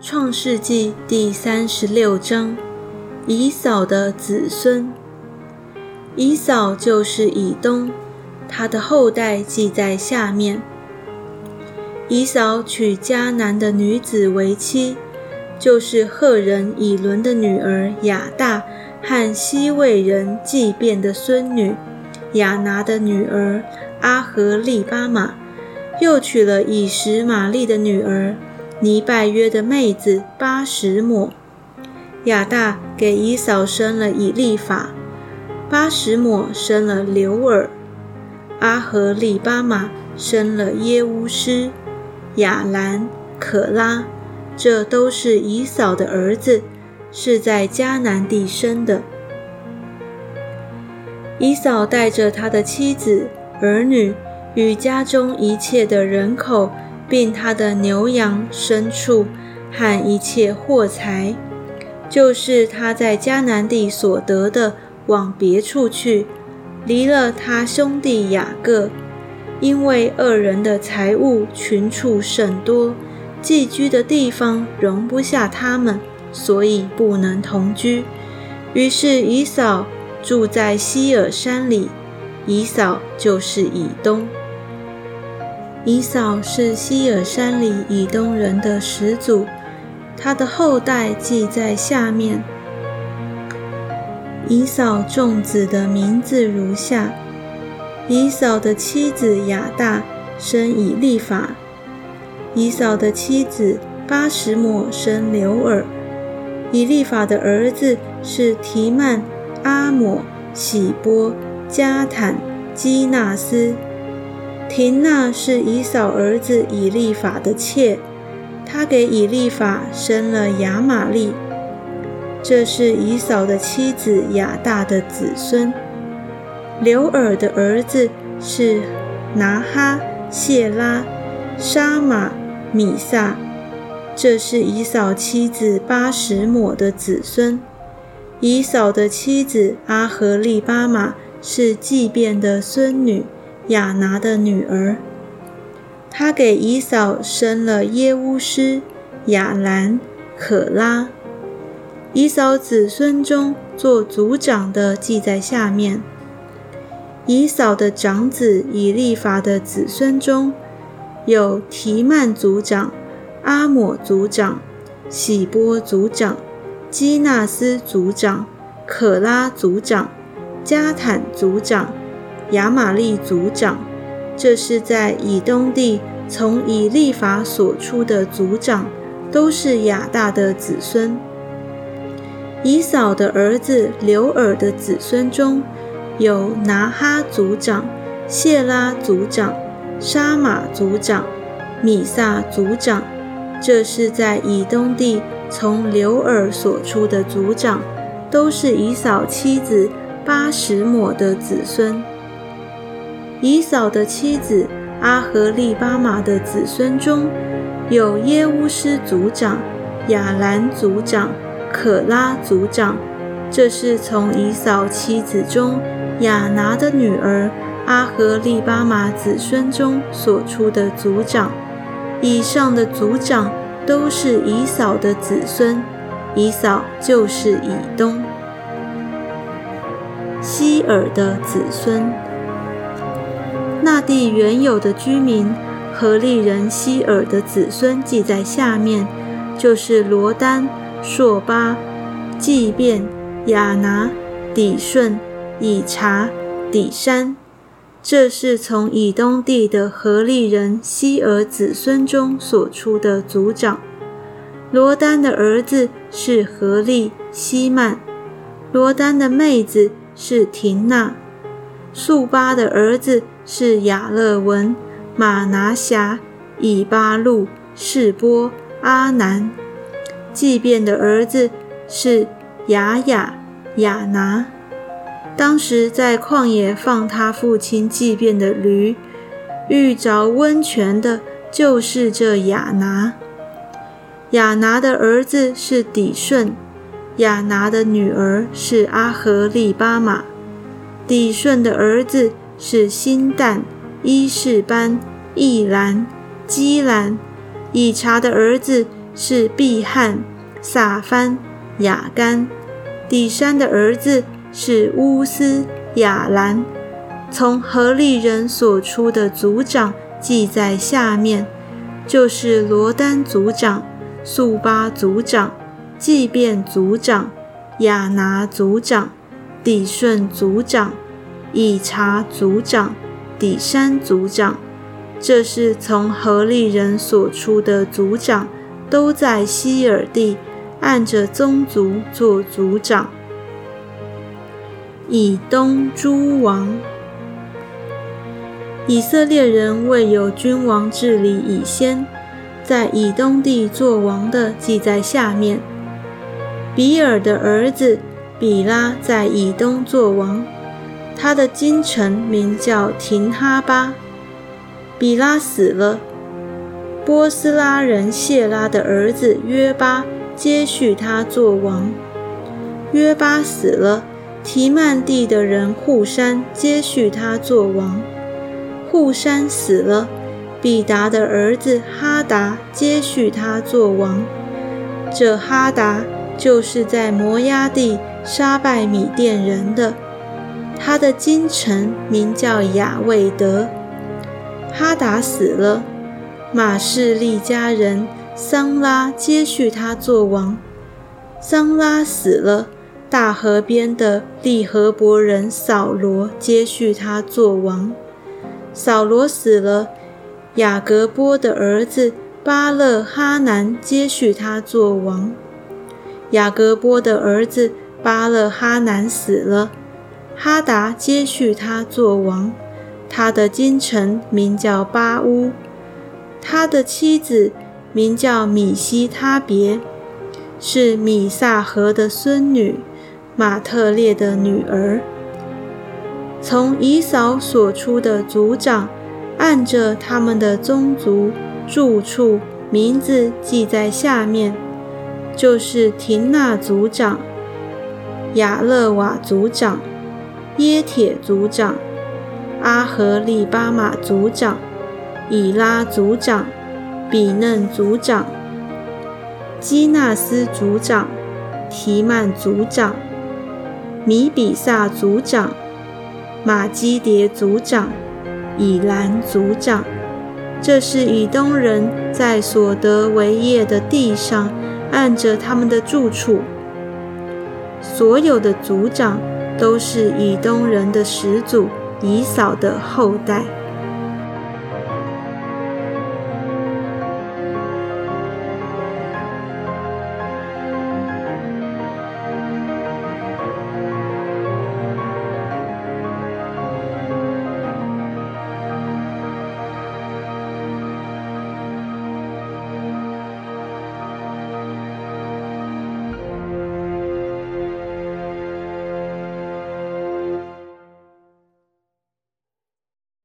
创世纪第三十六章：以扫的子孙。以扫就是以东，他的后代记在下面。以扫娶迦南的女子为妻，就是赫人以伦的女儿雅大和西魏人祭便的孙女雅拿的女儿阿和利巴玛，又娶了以实玛利的女儿尼拜约的妹子巴什抹。亚大给以扫生了以利法，巴什抹生了刘尔，阿和利巴玛生了耶乌斯。亚兰、可拉，这都是以扫的儿子，是在迦南地生的。以扫带着他的妻子、儿女与家中一切的人口，并他的牛羊、牲畜和一切货财，就是他在迦南地所得的，往别处去，离了他兄弟雅各。因为二人的财物群畜甚多，寄居的地方容不下他们，所以不能同居。于是以扫住在希尔山里。以扫就是以东。以扫是希尔山里以东人的始祖，他的后代记在下面。以扫众子的名字如下。以扫的妻子雅大生以利法，以扫的妻子巴什抹生刘尔。以利法的儿子是提曼、阿抹、喜波、加坦、基纳斯。廷娜是以扫儿子以利法的妾，他给以利法生了雅玛利。这是以扫的妻子雅大的子孙。刘尔的儿子是拿哈、谢拉、沙马、米萨，这是以扫妻子巴什抹的子孙。以扫的妻子阿和利巴玛是祭便的孙女亚拿的女儿，她给姨嫂生了耶乌斯、亚兰、可拉。姨嫂子孙中做族长的记在下面。姨嫂的长子以利法的子孙中，有提曼族长、阿抹族长、喜波族长、基纳斯族长、可拉族长、加坦族长、亚玛利族长。这是在以东地从以利法所出的族长，都是亚大的子孙。以扫的儿子刘尔的子孙中。有拿哈族长、谢拉族长、沙马族长、米萨族长，这是在以东地从刘尔所出的族长，都是以扫妻子巴什抹的子孙。以扫的妻子阿和利巴玛的子孙中，有耶乌斯族长、亚兰族长、可拉族长，这是从以扫妻子中。亚拿的女儿阿和利巴玛子孙中所出的族长，以上的族长都是以扫的子孙，以扫就是以东。希尔的子孙，那地原有的居民和利人希尔的子孙记在下面，就是罗丹、朔巴、祭便、亚拿、底顺。以查底山，这是从以东地的何利人希尔子孙中所出的族长。罗丹的儿子是何利希曼，罗丹的妹子是廷娜。素巴的儿子是雅勒文、马拿辖、以巴路、示波、阿南。祭便的儿子是雅雅、雅拿。当时在旷野放他父亲祭便的驴，遇着温泉的，就是这雅拿。雅拿的儿子是底顺，雅拿的女儿是阿和利巴玛。底顺的儿子是新旦、伊士班、易兰、基兰。以查的儿子是毕汉、撒番、雅干；底山的儿子是乌斯、雅兰。从何利人所出的族长记在下面，就是罗丹族长、素巴族长、祭便族长、亚拿族长、底顺族长、以查族长、底山族长。这是从何利人所出的族长，都在希尔地按着宗族做族长。以东诸王，以色列人未有君王治理以先，在以东地做王的记在下面。比尔的儿子比拉在以东做王，他的京城名叫廷哈巴。比拉死了，波斯拉人谢拉的儿子约巴接续他做王。约巴死了，提曼地的人户山接续他做王。户山死了，比达的儿子哈达接续他做王。这哈达就是在摩押地杀败米甸人的，他的京城名叫雅未德。哈达死了，马士利家人桑拉接续他做王。桑拉死了，大河边的利和伯人扫罗接续他做王。扫罗死了，雅各波的儿子巴勒哈南接续他做王。雅各波的儿子巴勒哈南死了，哈达接续他做王。他的京城名叫巴乌，他的妻子名叫米西他别，是米萨河的孙女，马特列的女儿。从以扫所出的族长，按着他们的宗族住处名字记在下面，就是廷纳族长、亚勒瓦族长、耶铁族长。阿和利巴马族长、以拉族长、比嫩族长、基纳斯族长、提曼族长、米比萨族长、马基迭族长、以兰族长，这是以东人在所得为业的地上按着他们的住处。所有的族长都是以东人的始祖。以扫的后代。